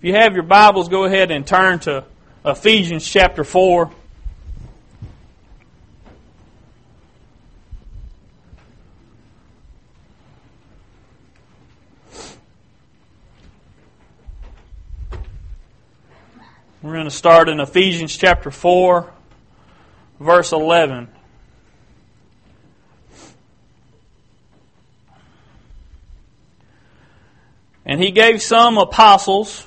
If you have your Bibles, go ahead and turn to Ephesians chapter 4. We're going to start in Ephesians chapter 4, verse 11. And he gave some apostles,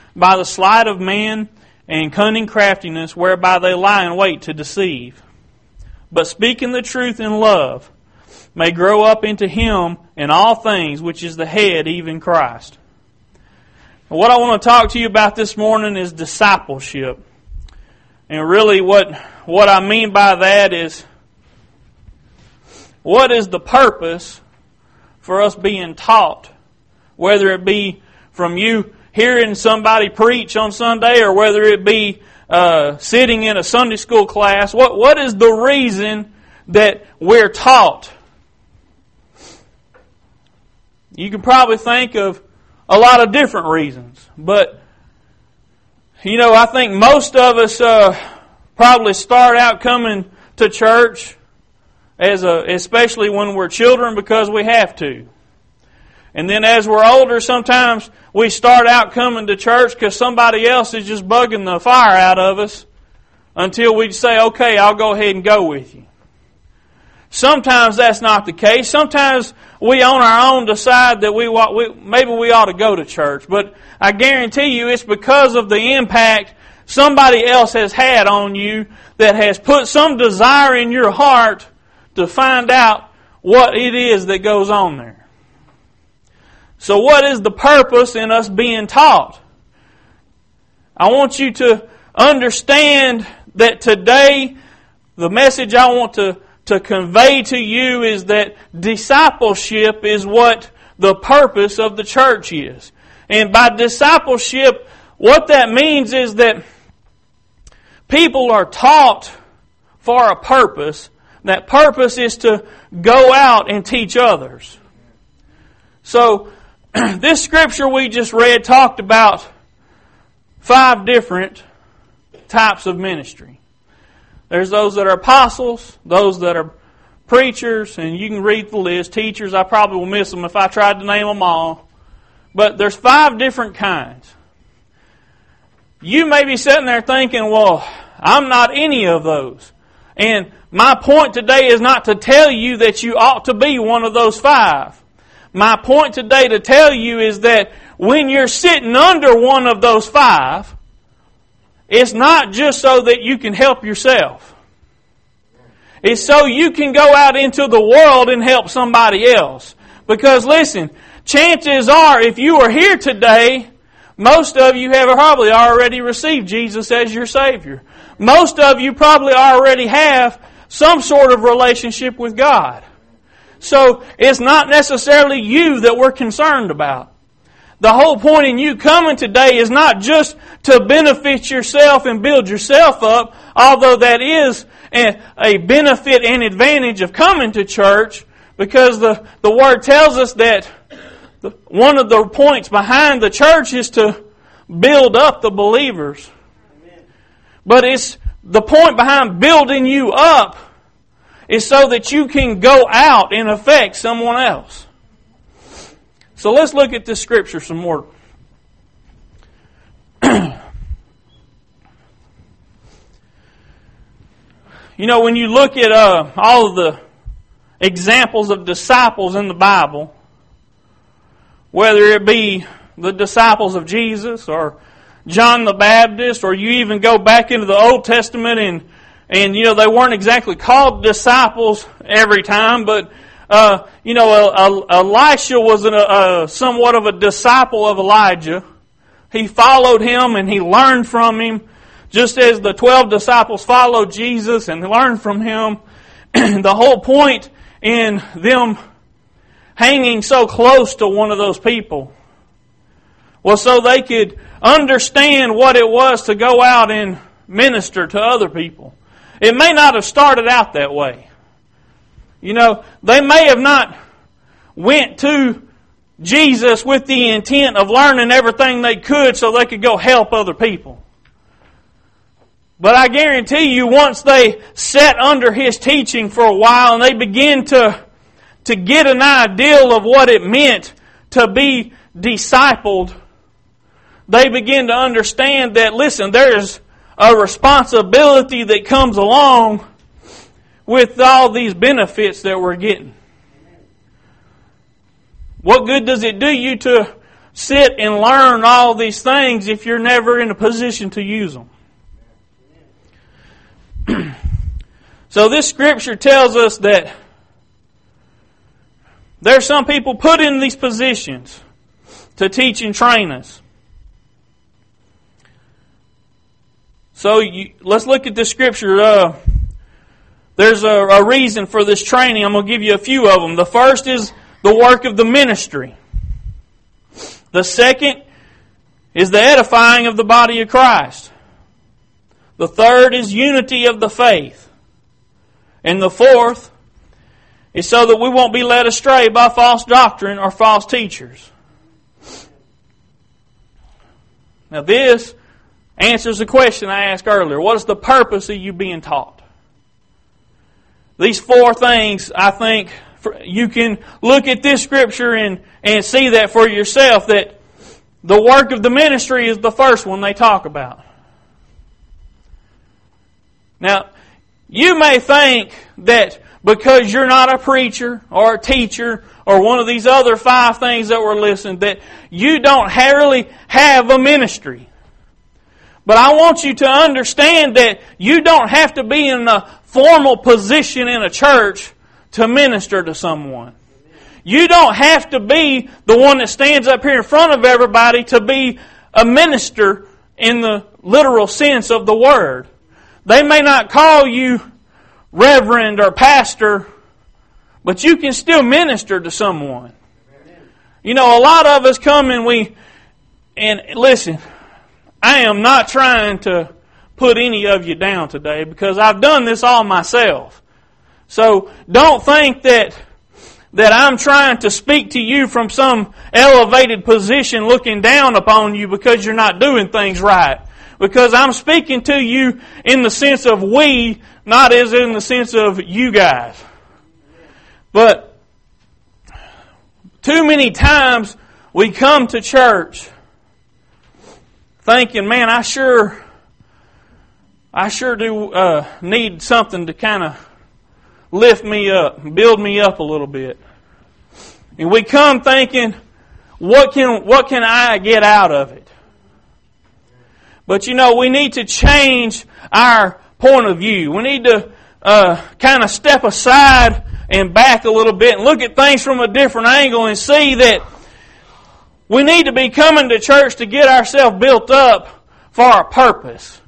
by the sleight of man and cunning craftiness, whereby they lie in wait to deceive. But speaking the truth in love, may grow up into him in all things, which is the head, even Christ what I want to talk to you about this morning is discipleship. And really what, what I mean by that is what is the purpose for us being taught? Whether it be from you hearing somebody preach on Sunday or whether it be uh, sitting in a Sunday school class, what, what is the reason that we're taught? You can probably think of a lot of different reasons. But, you know, I think most of us uh, probably start out coming to church as a, especially when we're children because we have to. And then as we're older, sometimes we start out coming to church because somebody else is just bugging the fire out of us until we say, okay, I'll go ahead and go with you. Sometimes that's not the case. Sometimes we on our own decide that we, want we maybe we ought to go to church, but I guarantee you it's because of the impact somebody else has had on you that has put some desire in your heart to find out what it is that goes on there. So what is the purpose in us being taught? I want you to understand that today the message I want to to convey to you is that discipleship is what the purpose of the church is. And by discipleship, what that means is that people are taught for a purpose. That purpose is to go out and teach others. So, this scripture we just read talked about five different types of ministry. There's those that are apostles, those that are preachers, and you can read the list. Teachers, I probably will miss them if I tried to name them all. But there's five different kinds. You may be sitting there thinking, well, I'm not any of those. And my point today is not to tell you that you ought to be one of those five. My point today to tell you is that when you're sitting under one of those five, it's not just so that you can help yourself. It's so you can go out into the world and help somebody else. Because listen, chances are if you are here today, most of you have probably already received Jesus as your Savior. Most of you probably already have some sort of relationship with God. So it's not necessarily you that we're concerned about. The whole point in you coming today is not just to benefit yourself and build yourself up, although that is a benefit and advantage of coming to church, because the, the Word tells us that one of the points behind the church is to build up the believers. But it's the point behind building you up is so that you can go out and affect someone else. So let's look at this scripture some more. you know, when you look at uh, all of the examples of disciples in the Bible, whether it be the disciples of Jesus or John the Baptist, or you even go back into the Old Testament and and you know they weren't exactly called disciples every time, but uh, you know, Elisha was an, uh, somewhat of a disciple of Elijah. he followed him and he learned from him, just as the twelve disciples followed Jesus and learned from him. the whole point in them hanging so close to one of those people was so they could understand what it was to go out and minister to other people. It may not have started out that way. You know, they may have not went to Jesus with the intent of learning everything they could so they could go help other people. But I guarantee you, once they sat under His teaching for a while and they begin to, to get an idea of what it meant to be discipled, they begin to understand that, listen, there's a responsibility that comes along with all these benefits that we're getting. What good does it do you to sit and learn all these things if you're never in a position to use them? so this scripture tells us that there are some people put in these positions to teach and train us. So you, let's look at the scripture. Uh, there's a, a reason for this training. I'm going to give you a few of them. The first is the work of the ministry. The second is the edifying of the body of Christ. The third is unity of the faith. And the fourth is so that we won't be led astray by false doctrine or false teachers. Now this answers the question I asked earlier. What is the purpose of you being taught? These four things, I think, you can look at this scripture and, and see that for yourself that the work of the ministry is the first one they talk about. Now, you may think that because you're not a preacher or a teacher or one of these other five things that were listed that you don't really have a ministry. But I want you to understand that you don't have to be in a formal position in a church to minister to someone. You don't have to be the one that stands up here in front of everybody to be a minister in the literal sense of the word. They may not call you reverend or pastor, but you can still minister to someone. You know, a lot of us come and we, and listen, I am not trying to put any of you down today because I've done this all myself. So don't think that that I'm trying to speak to you from some elevated position looking down upon you because you're not doing things right. Because I'm speaking to you in the sense of we, not as in the sense of you guys. But too many times we come to church thinking, man, I sure, I sure do uh, need something to kind of lift me up, build me up a little bit. And we come thinking, what can, what can I get out of it? But you know, we need to change our point of view. We need to uh, kind of step aside and back a little bit and look at things from a different angle and see that we need to be coming to church to get ourselves built up for a purpose.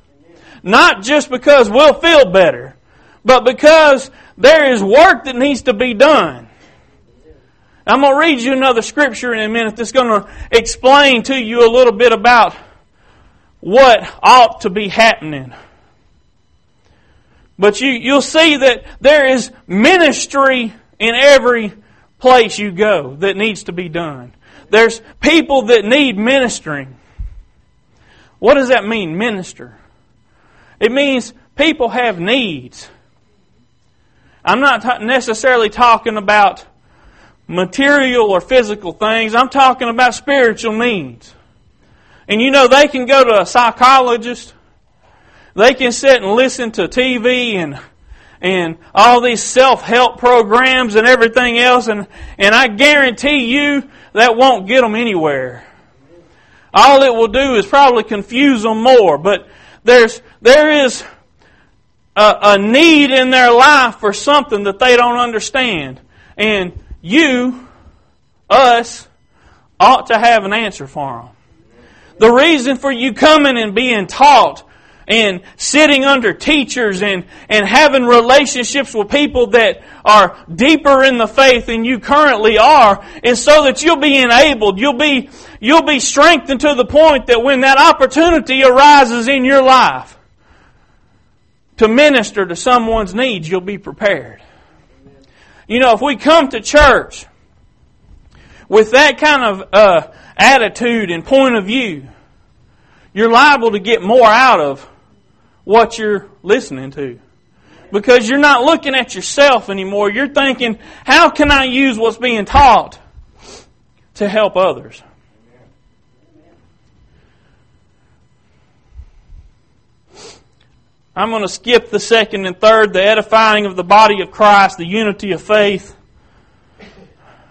Not just because we'll feel better, but because there is work that needs to be done. I'm going to read you another scripture in a minute that's going to explain to you a little bit about what ought to be happening. But you, you'll see that there is ministry in every place you go that needs to be done. There's people that need ministering. What does that mean, minister? It means people have needs. I'm not necessarily talking about material or physical things. I'm talking about spiritual needs. And you know, they can go to a psychologist. They can sit and listen to TV and and all these self-help programs and everything else and and I guarantee you that won't get them anywhere. All it will do is probably confuse them more, but there's there is a, a need in their life for something that they don't understand. And you, us, ought to have an answer for them. The reason for you coming and being taught and sitting under teachers and, and having relationships with people that are deeper in the faith than you currently are and so that you'll be enabled, you'll be, you'll be strengthened to the point that when that opportunity arises in your life to minister to someone's needs, you'll be prepared. You know, if we come to church with that kind of uh, attitude and point of view, you're liable to get more out of what you're listening to. Because you're not looking at yourself anymore. You're thinking, how can I use what's being taught to help others? I'm going to skip the second and third, the edifying of the body of Christ, the unity of faith.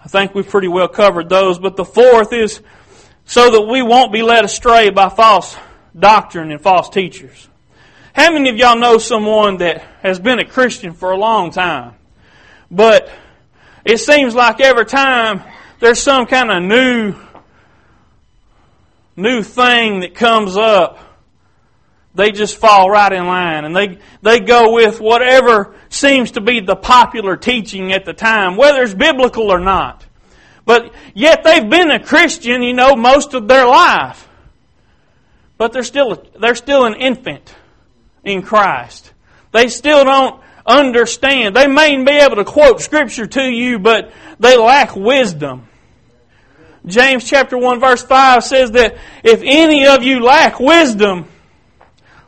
I think we've pretty well covered those. But the fourth is so that we won't be led astray by false doctrine and false teachers. How many of y'all know someone that has been a Christian for a long time, but it seems like every time there's some kind of new, new thing that comes up, they just fall right in line and they, they go with whatever seems to be the popular teaching at the time, whether it's biblical or not. But yet they've been a Christian, you know, most of their life. But they're still, they're still an infant in Christ. They still don't understand. They may be able to quote scripture to you, but they lack wisdom. James chapter 1 verse 5 says that if any of you lack wisdom,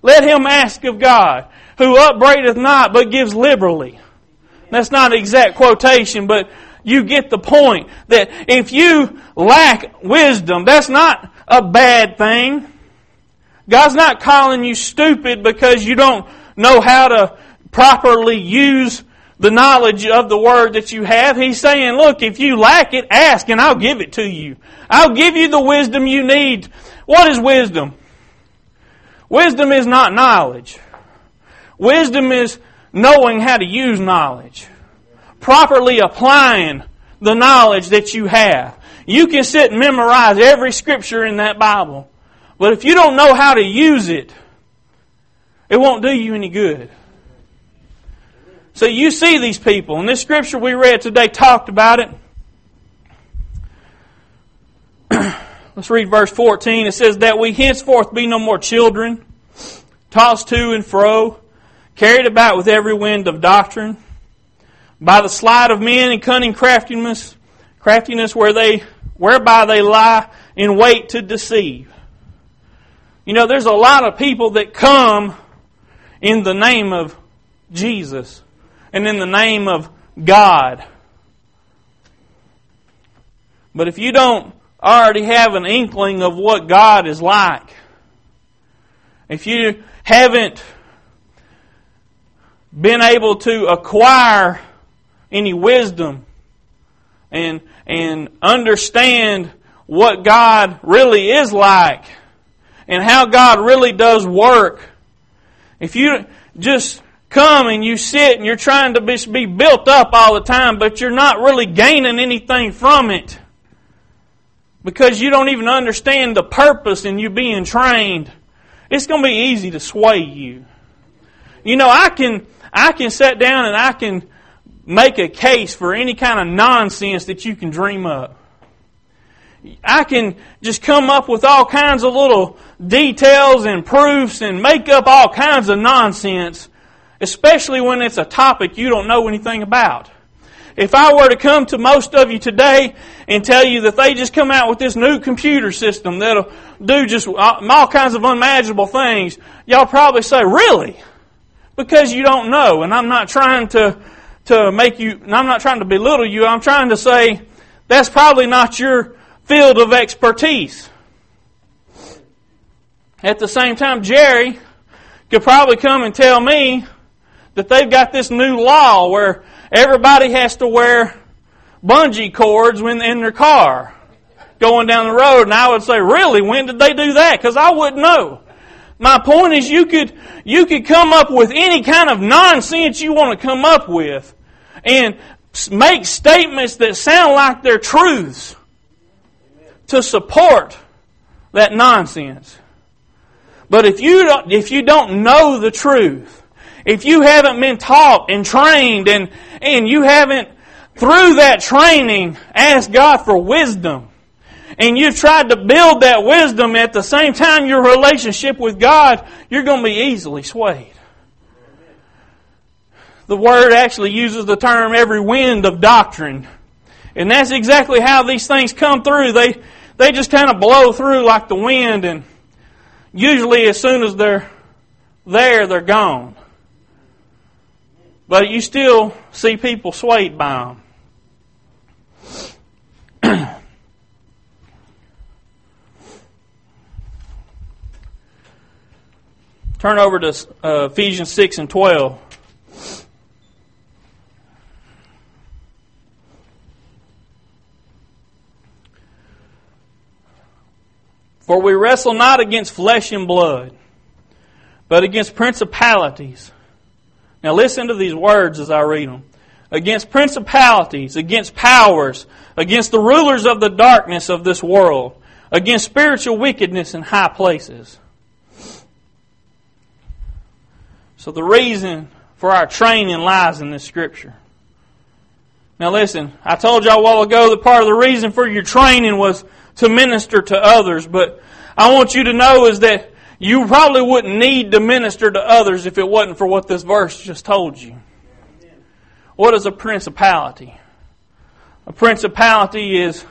let him ask of God, who upbraideth not, but gives liberally. That's not an exact quotation, but you get the point that if you lack wisdom, that's not a bad thing. God's not calling you stupid because you don't know how to properly use the knowledge of the word that you have. He's saying, look, if you lack it, ask and I'll give it to you. I'll give you the wisdom you need. What is wisdom? Wisdom is not knowledge. Wisdom is knowing how to use knowledge. Properly applying the knowledge that you have. You can sit and memorize every scripture in that Bible. But if you don't know how to use it, it won't do you any good. So you see these people, and this scripture we read today talked about it. Let's read verse 14. It says, That we henceforth be no more children, tossed to and fro, carried about with every wind of doctrine, by the sleight of men and cunning craftiness, craftiness where they, whereby they lie in wait to deceive. You know, there's a lot of people that come in the name of Jesus and in the name of God. But if you don't already have an inkling of what God is like, if you haven't been able to acquire any wisdom and, and understand what God really is like, and how God really does work. If you just come and you sit and you're trying to be built up all the time, but you're not really gaining anything from it because you don't even understand the purpose in you being trained, it's going to be easy to sway you. You know, I can, I can sit down and I can make a case for any kind of nonsense that you can dream up. I can just come up with all kinds of little details and proofs and make up all kinds of nonsense, especially when it's a topic you don't know anything about. If I were to come to most of you today and tell you that they just come out with this new computer system that'll do just uh, all kinds of unimaginable things, y'all probably say, really? Because you don't know. And I'm not trying to, to make you, I'm not trying to belittle you. I'm trying to say that's probably not your field of expertise. At the same time, Jerry could probably come and tell me that they've got this new law where everybody has to wear bungee cords when in their car going down the road. And I would say, really, when did they do that? Because I wouldn't know. My point is you could, you could come up with any kind of nonsense you want to come up with and make statements that sound like they're truths to support that nonsense. But if you don't, if you don't know the truth, if you haven't been taught and trained and, and you haven't, through that training, asked God for wisdom, and you've tried to build that wisdom at the same time your relationship with God, you're going to be easily swayed. The word actually uses the term every wind of doctrine. And that's exactly how these things come through. They, they just kind of blow through like the wind and usually as soon as they're there, they're gone. But you still see people swayed by them. Turn over to uh, Ephesians 6 and 12. For we wrestle not against flesh and blood, but against principalities now listen to these words as I read them. Against principalities, against powers, against the rulers of the darkness of this world, against spiritual wickedness in high places. So the reason for our training lies in this scripture. Now listen, I told y'all a while ago that part of the reason for your training was to minister to others, but I want you to know is that you probably wouldn't need to minister to others if it wasn't for what this verse just told you. What is a principality? A principality is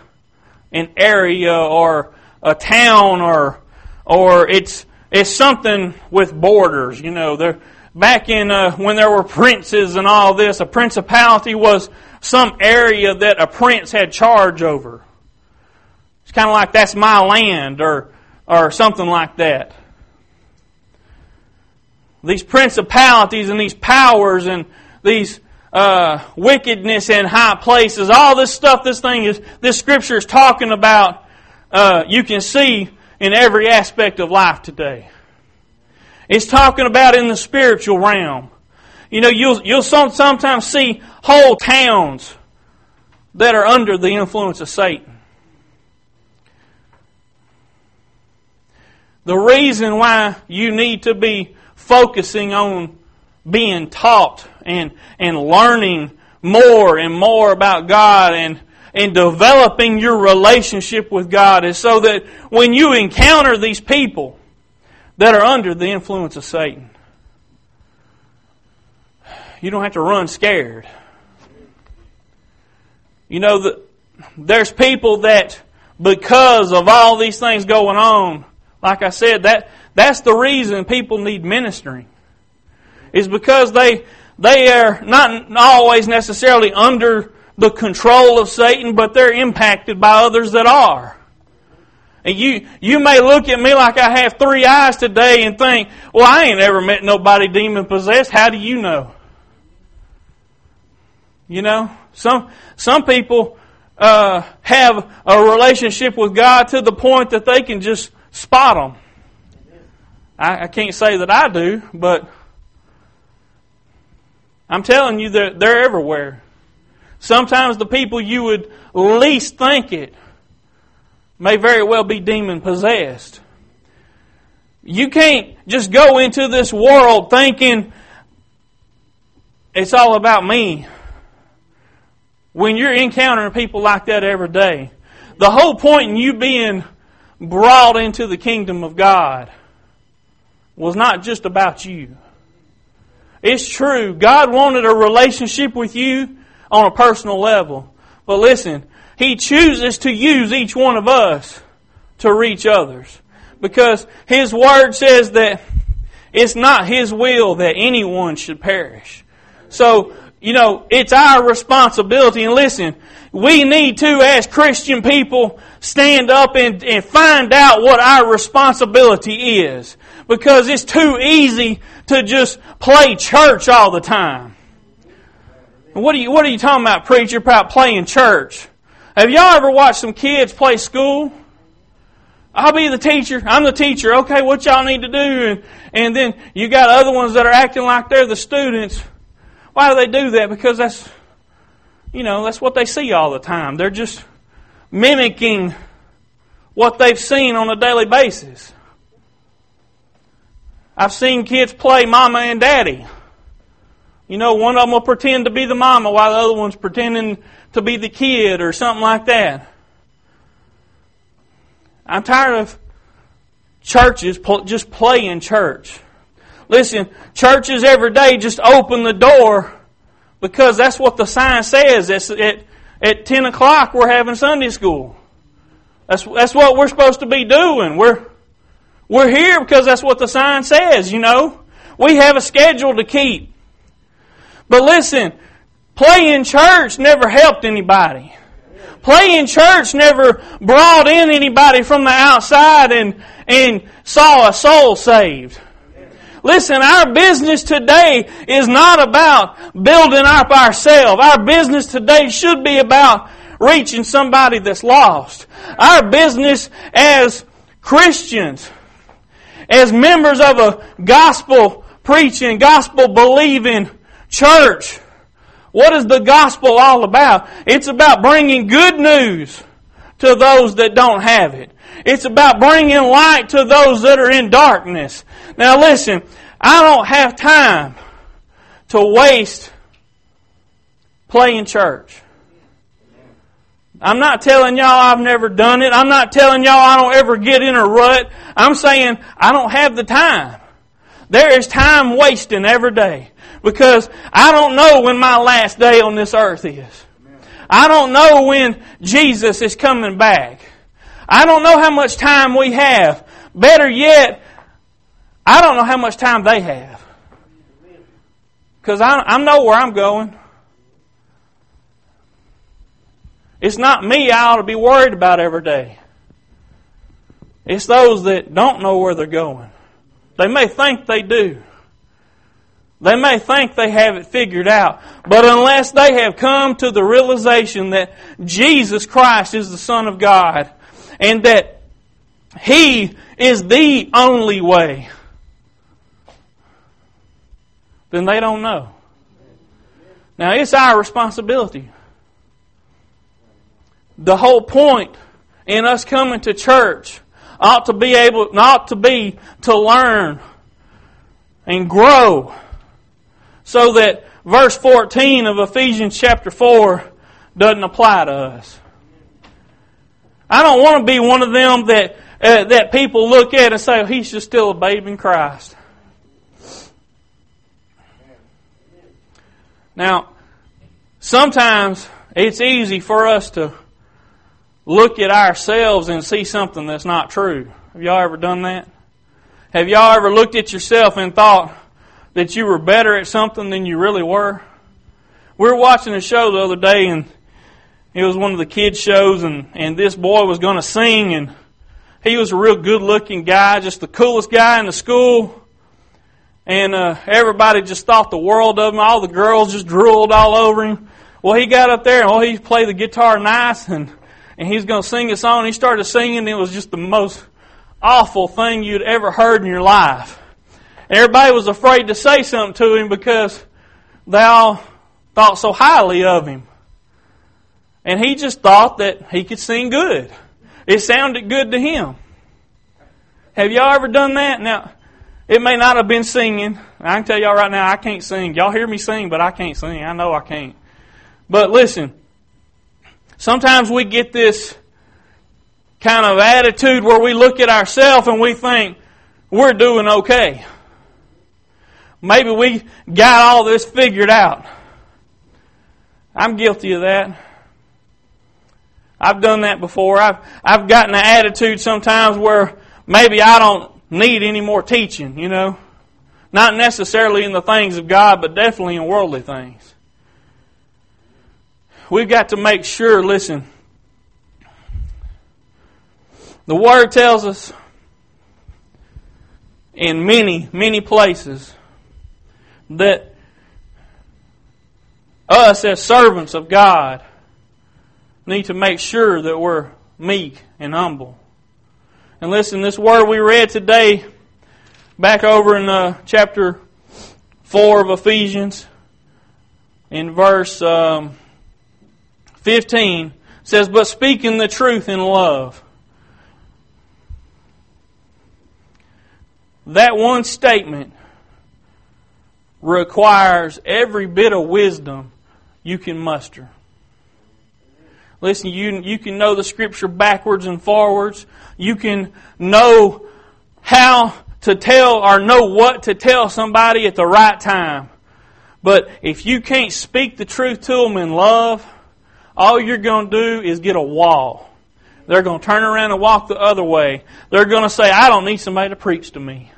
an area or a town or or it's it's something with borders. You know, there back in uh, when there were princes and all this, a principality was some area that a prince had charge over. Kind of like that's my land or or something like that these principalities and these powers and these uh, wickedness in high places, all this stuff, this thing is, this scripture is talking about, uh, you can see in every aspect of life today. It's talking about in the spiritual realm. You know, you'll, you'll sometimes see whole towns that are under the influence of Satan. The reason why you need to be focusing on being taught and, and learning more and more about God and, and developing your relationship with God is so that when you encounter these people that are under the influence of Satan, you don't have to run scared. You know that there's people that because of all these things going on, like I said, that that's the reason people need ministering. Is because they they are not always necessarily under the control of Satan, but they're impacted by others that are. And you you may look at me like I have three eyes today and think, well, I ain't ever met nobody demon possessed. How do you know? You know, some some people uh, have a relationship with God to the point that they can just spot them. I, I can't say that I do, but I'm telling you that they're everywhere. Sometimes the people you would least think it may very well be demon possessed. You can't just go into this world thinking it's all about me. When you're encountering people like that every day, the whole point in you being brought into the kingdom of God was not just about you. It's true. God wanted a relationship with you on a personal level. But listen, He chooses to use each one of us to reach others. Because His Word says that it's not His will that anyone should perish. So, you know, it's our responsibility. And listen, we need to, as Christian people, stand up and, and find out what our responsibility is because it's too easy to just play church all the time. What are you, what are you talking about, preacher, about playing church? Have y'all ever watched some kids play school? I'll be the teacher. I'm the teacher. Okay, what y'all need to do? And, and then you got other ones that are acting like they're the students. Why do they do that? Because that's, you know, that's what they see all the time. They're just mimicking what they've seen on a daily basis. I've seen kids play mama and daddy. You know, one of them will pretend to be the mama while the other one's pretending to be the kid or something like that. I'm tired of churches just playing church. Listen, churches every day just open the door because that's what the sign says. It's at, at 10 o'clock we're having Sunday school. That's, that's what we're supposed to be doing. We're, we're here because that's what the sign says, you know. We have a schedule to keep. But listen, playing church never helped anybody. Playing church never brought in anybody from the outside and, and saw a soul saved. Listen, our business today is not about building up ourselves. Our business today should be about reaching somebody that's lost. Our business as Christians, as members of a gospel preaching, gospel believing church, what is the gospel all about? It's about bringing good news to those that don't have it. It's about bringing light to those that are in darkness. Now listen, I don't have time to waste playing church. I'm not telling y'all I've never done it. I'm not telling y'all I don't ever get in a rut. I'm saying I don't have the time. There is time wasting every day because I don't know when my last day on this earth is. I don't know when Jesus is coming back. I don't know how much time we have. Better yet, I don't know how much time they have. Because I, I know where I'm going. It's not me I ought to be worried about every day. It's those that don't know where they're going. They may think they do. They may think they have it figured out. But unless they have come to the realization that Jesus Christ is the Son of God and that He is the only way, then they don't know. Now, it's our responsibility. The whole point in us coming to church ought to be able, not to be to learn and grow so that verse 14 of Ephesians chapter 4 doesn't apply to us. I don't want to be one of them that uh, that people look at and say, oh, he's just still a babe in Christ. Now, sometimes it's easy for us to look at ourselves and see something that's not true. Have y'all ever done that? Have y'all ever looked at yourself and thought that you were better at something than you really were? We were watching a show the other day and it was one of the kids shows and, and this boy was going to sing and he was a real good looking guy, just the coolest guy in the school. And uh, everybody just thought the world of him. All the girls just drooled all over him. Well, he got up there and well, he played the guitar nice and and he's going to sing a song. He started singing, and it was just the most awful thing you'd ever heard in your life. Everybody was afraid to say something to him because they all thought so highly of him. And he just thought that he could sing good. It sounded good to him. Have y'all ever done that? Now, it may not have been singing. I can tell y'all right now, I can't sing. Y'all hear me sing, but I can't sing. I know I can't. But listen, Sometimes we get this kind of attitude where we look at ourselves and we think we're doing okay. Maybe we got all this figured out. I'm guilty of that. I've done that before. I've, I've gotten an attitude sometimes where maybe I don't need any more teaching, you know. Not necessarily in the things of God, but definitely in worldly things we've got to make sure, listen, the Word tells us in many, many places that us as servants of God need to make sure that we're meek and humble. And listen, this word we read today, back over in uh, chapter 4 of Ephesians, in verse um, 15, says, But speaking the truth in love. That one statement requires every bit of wisdom you can muster. Listen, you, you can know the scripture backwards and forwards. You can know how to tell or know what to tell somebody at the right time. But if you can't speak the truth to them in love, all you're going to do is get a wall. They're going to turn around and walk the other way. They're going to say, I don't need somebody to preach to me.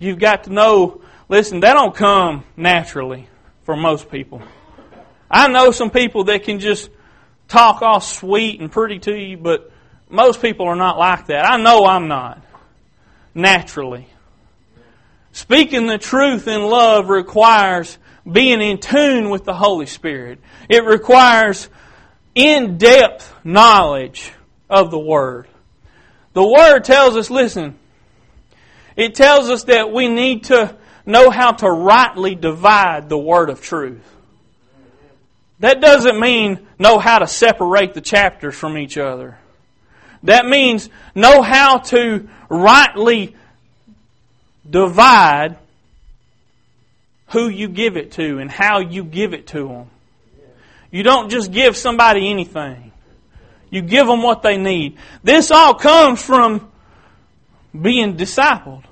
You've got to know, listen, that don't come naturally for most people. I know some people that can just talk all sweet and pretty to you, but most people are not like that. I know I'm not. Naturally. Speaking the truth in love requires being in tune with the Holy Spirit. It requires in depth knowledge of the Word. The Word tells us, listen, it tells us that we need to know how to rightly divide the Word of truth. That doesn't mean know how to separate the chapters from each other. That means know how to rightly divide who you give it to and how you give it to them. You don't just give somebody anything. You give them what they need. This all comes from being discipled.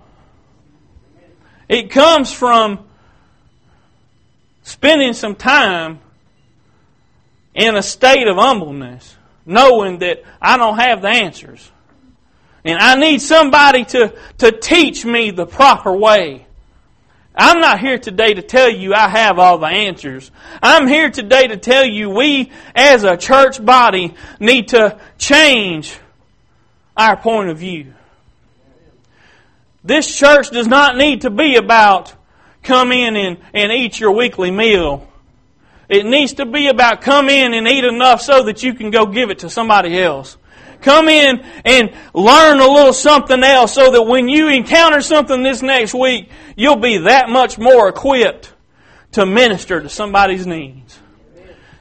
It comes from spending some time in a state of humbleness, knowing that I don't have the answers. And I need somebody to, to teach me the proper way. I'm not here today to tell you I have all the answers. I'm here today to tell you we as a church body need to change our point of view. This church does not need to be about come in and, and eat your weekly meal. It needs to be about come in and eat enough so that you can go give it to somebody else. Come in and learn a little something else so that when you encounter something this next week, you'll be that much more equipped to minister to somebody's needs.